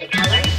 the to.